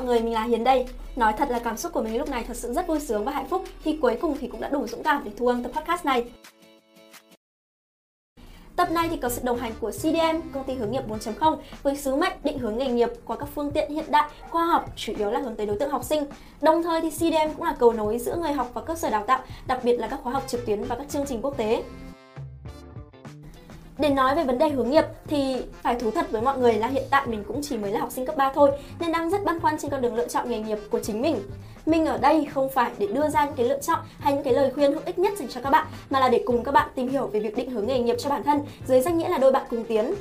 người, mình là Hiền đây. Nói thật là cảm xúc của mình lúc này thật sự rất vui sướng và hạnh phúc khi cuối cùng thì cũng đã đủ dũng cảm để thu âm tập podcast này. Tập này thì có sự đồng hành của CDM, công ty hướng nghiệp 4.0 với sứ mệnh định hướng nghề nghiệp qua các phương tiện hiện đại, khoa học, chủ yếu là hướng tới đối tượng học sinh. Đồng thời thì CDM cũng là cầu nối giữa người học và cơ sở đào tạo, đặc biệt là các khóa học trực tuyến và các chương trình quốc tế. Để nói về vấn đề hướng nghiệp thì phải thú thật với mọi người là hiện tại mình cũng chỉ mới là học sinh cấp 3 thôi nên đang rất băn khoăn trên con đường lựa chọn nghề nghiệp của chính mình. Mình ở đây không phải để đưa ra những cái lựa chọn hay những cái lời khuyên hữu ích nhất dành cho các bạn mà là để cùng các bạn tìm hiểu về việc định hướng nghề nghiệp cho bản thân dưới danh nghĩa là đôi bạn cùng tiến.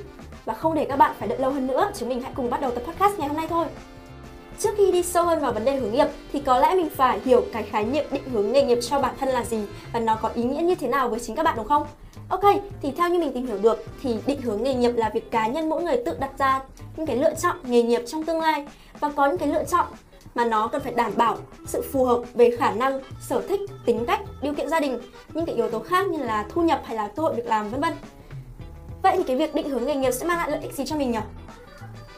Và không để các bạn phải đợi lâu hơn nữa, chúng mình hãy cùng bắt đầu tập podcast ngày hôm nay thôi. Trước khi đi sâu hơn vào vấn đề hướng nghiệp thì có lẽ mình phải hiểu cái khái niệm định hướng nghề nghiệp cho bản thân là gì và nó có ý nghĩa như thế nào với chính các bạn đúng không? Ok, thì theo như mình tìm hiểu được thì định hướng nghề nghiệp là việc cá nhân mỗi người tự đặt ra những cái lựa chọn nghề nghiệp trong tương lai và có những cái lựa chọn mà nó cần phải đảm bảo sự phù hợp về khả năng, sở thích, tính cách, điều kiện gia đình, những cái yếu tố khác như là thu nhập hay là cơ hội việc làm vân vân. Vậy thì cái việc định hướng nghề nghiệp sẽ mang lại lợi ích gì cho mình nhỉ?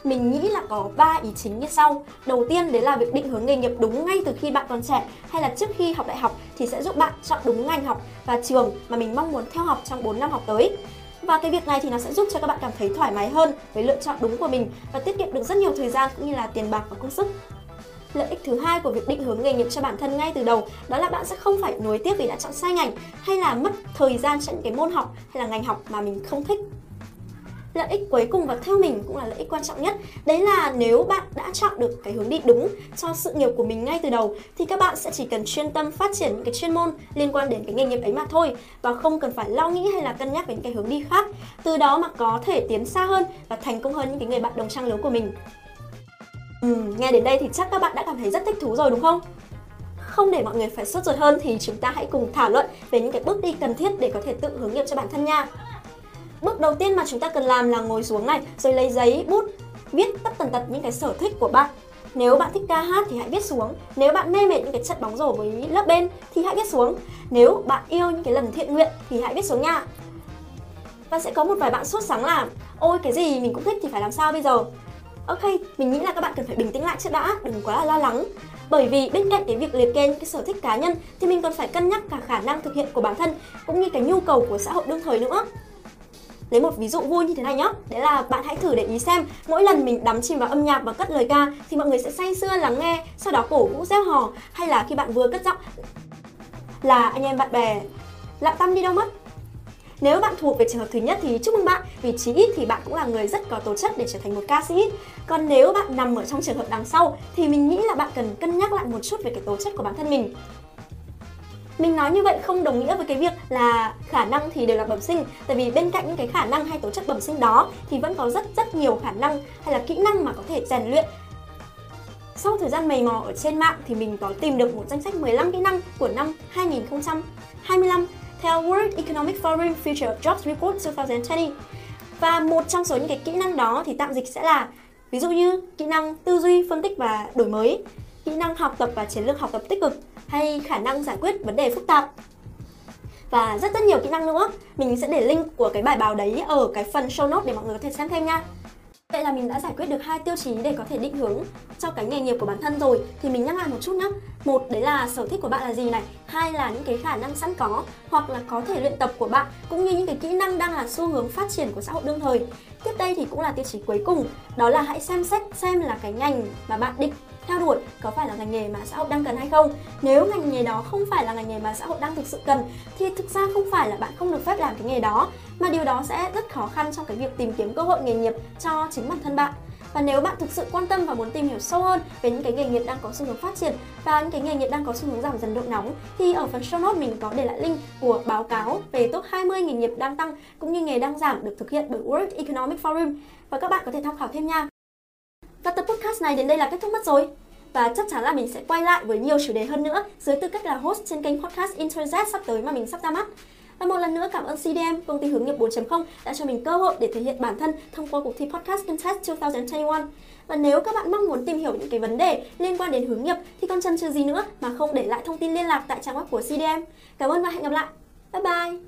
Mình nghĩ là có 3 ý chính như sau. Đầu tiên, đấy là việc định hướng nghề nghiệp đúng ngay từ khi bạn còn trẻ, hay là trước khi học đại học thì sẽ giúp bạn chọn đúng ngành học và trường mà mình mong muốn theo học trong 4 năm học tới. Và cái việc này thì nó sẽ giúp cho các bạn cảm thấy thoải mái hơn với lựa chọn đúng của mình và tiết kiệm được rất nhiều thời gian cũng như là tiền bạc và công sức. Lợi ích thứ hai của việc định hướng nghề nghiệp cho bản thân ngay từ đầu đó là bạn sẽ không phải nuối tiếc vì đã chọn sai ngành hay là mất thời gian cho những cái môn học hay là ngành học mà mình không thích lợi ích cuối cùng và theo mình cũng là lợi ích quan trọng nhất. Đấy là nếu bạn đã chọn được cái hướng đi đúng cho sự nghiệp của mình ngay từ đầu thì các bạn sẽ chỉ cần chuyên tâm phát triển những cái chuyên môn liên quan đến cái nghề nghiệp ấy mà thôi và không cần phải lo nghĩ hay là cân nhắc về những cái hướng đi khác. Từ đó mà có thể tiến xa hơn và thành công hơn những cái người bạn đồng trang lứa của mình. Ừ, nghe đến đây thì chắc các bạn đã cảm thấy rất thích thú rồi đúng không? Không để mọi người phải sốt ruột hơn thì chúng ta hãy cùng thảo luận về những cái bước đi cần thiết để có thể tự hướng nghiệp cho bản thân nha. Bước đầu tiên mà chúng ta cần làm là ngồi xuống này, rồi lấy giấy, bút, viết tất tần tật những cái sở thích của bạn. Nếu bạn thích ca hát thì hãy viết xuống. Nếu bạn mê mệt những cái trận bóng rổ với lớp bên thì hãy viết xuống. Nếu bạn yêu những cái lần thiện nguyện thì hãy viết xuống nha. Và sẽ có một vài bạn sốt sắng là Ôi cái gì mình cũng thích thì phải làm sao bây giờ Ok, mình nghĩ là các bạn cần phải bình tĩnh lại trước đã, đừng quá là lo lắng bởi vì bên cạnh cái việc liệt kê những cái sở thích cá nhân thì mình còn phải cân nhắc cả khả năng thực hiện của bản thân cũng như cái nhu cầu của xã hội đương thời nữa lấy một ví dụ vui như thế này nhá đấy là bạn hãy thử để ý xem mỗi lần mình đắm chìm vào âm nhạc và cất lời ca thì mọi người sẽ say sưa, lắng nghe, sau đó cổ vũ reo hò hay là khi bạn vừa cất giọng là anh em bạn bè, lặng tâm đi đâu mất nếu bạn thuộc về trường hợp thứ nhất thì chúc mừng bạn vì chí ít thì bạn cũng là người rất có tố chất để trở thành một ca sĩ. Còn nếu bạn nằm ở trong trường hợp đằng sau thì mình nghĩ là bạn cần cân nhắc lại một chút về cái tố chất của bản thân mình. Mình nói như vậy không đồng nghĩa với cái việc là khả năng thì đều là bẩm sinh. Tại vì bên cạnh những cái khả năng hay tố chất bẩm sinh đó Thì vẫn có rất rất nhiều khả năng hay là kỹ năng mà có thể rèn luyện. Sau thời gian mày mò ở trên mạng thì mình có tìm được một danh sách 15 kỹ năng của năm 2025 theo World Economic Forum Future Jobs Report 2020. Và một trong số những cái kỹ năng đó thì tạm dịch sẽ là ví dụ như kỹ năng tư duy, phân tích và đổi mới, kỹ năng học tập và chiến lược học tập tích cực, hay khả năng giải quyết vấn đề phức tạp. Và rất rất nhiều kỹ năng nữa. Mình sẽ để link của cái bài báo đấy ở cái phần show note để mọi người có thể xem thêm nha. Vậy là mình đã giải quyết được hai tiêu chí để có thể định hướng cho cái nghề nghiệp của bản thân rồi. Thì mình nhắc lại một chút nhé. Một đấy là sở thích của bạn là gì này, hai là những cái khả năng sẵn có hoặc là có thể luyện tập của bạn cũng như những cái kỹ năng đang là xu hướng phát triển của xã hội đương thời. Tiếp đây thì cũng là tiêu chí cuối cùng, đó là hãy xem xét xem là cái ngành mà bạn định theo đuổi có phải là ngành nghề mà xã hội đang cần hay không nếu ngành nghề đó không phải là ngành nghề mà xã hội đang thực sự cần thì thực ra không phải là bạn không được phép làm cái nghề đó mà điều đó sẽ rất khó khăn trong cái việc tìm kiếm cơ hội nghề nghiệp cho chính bản thân bạn và nếu bạn thực sự quan tâm và muốn tìm hiểu sâu hơn về những cái nghề nghiệp đang có xu hướng phát triển và những cái nghề nghiệp đang có xu hướng giảm dần độ nóng, thì ở phần show notes mình có để lại link của báo cáo về top 20 nghề nghiệp đang tăng cũng như nghề đang giảm được thực hiện bởi World Economic Forum và các bạn có thể tham khảo thêm nha. Và tập podcast này đến đây là kết thúc mất rồi. Và chắc chắn là mình sẽ quay lại với nhiều chủ đề hơn nữa dưới tư cách là host trên kênh podcast Internet sắp tới mà mình sắp ra mắt. Và một lần nữa cảm ơn CDM, công ty hướng nghiệp 4.0 đã cho mình cơ hội để thể hiện bản thân thông qua cuộc thi Podcast Contest 2021. Và nếu các bạn mong muốn tìm hiểu những cái vấn đề liên quan đến hướng nghiệp thì còn chân chừ gì nữa mà không để lại thông tin liên lạc tại trang web của CDM. Cảm ơn và hẹn gặp lại. Bye bye!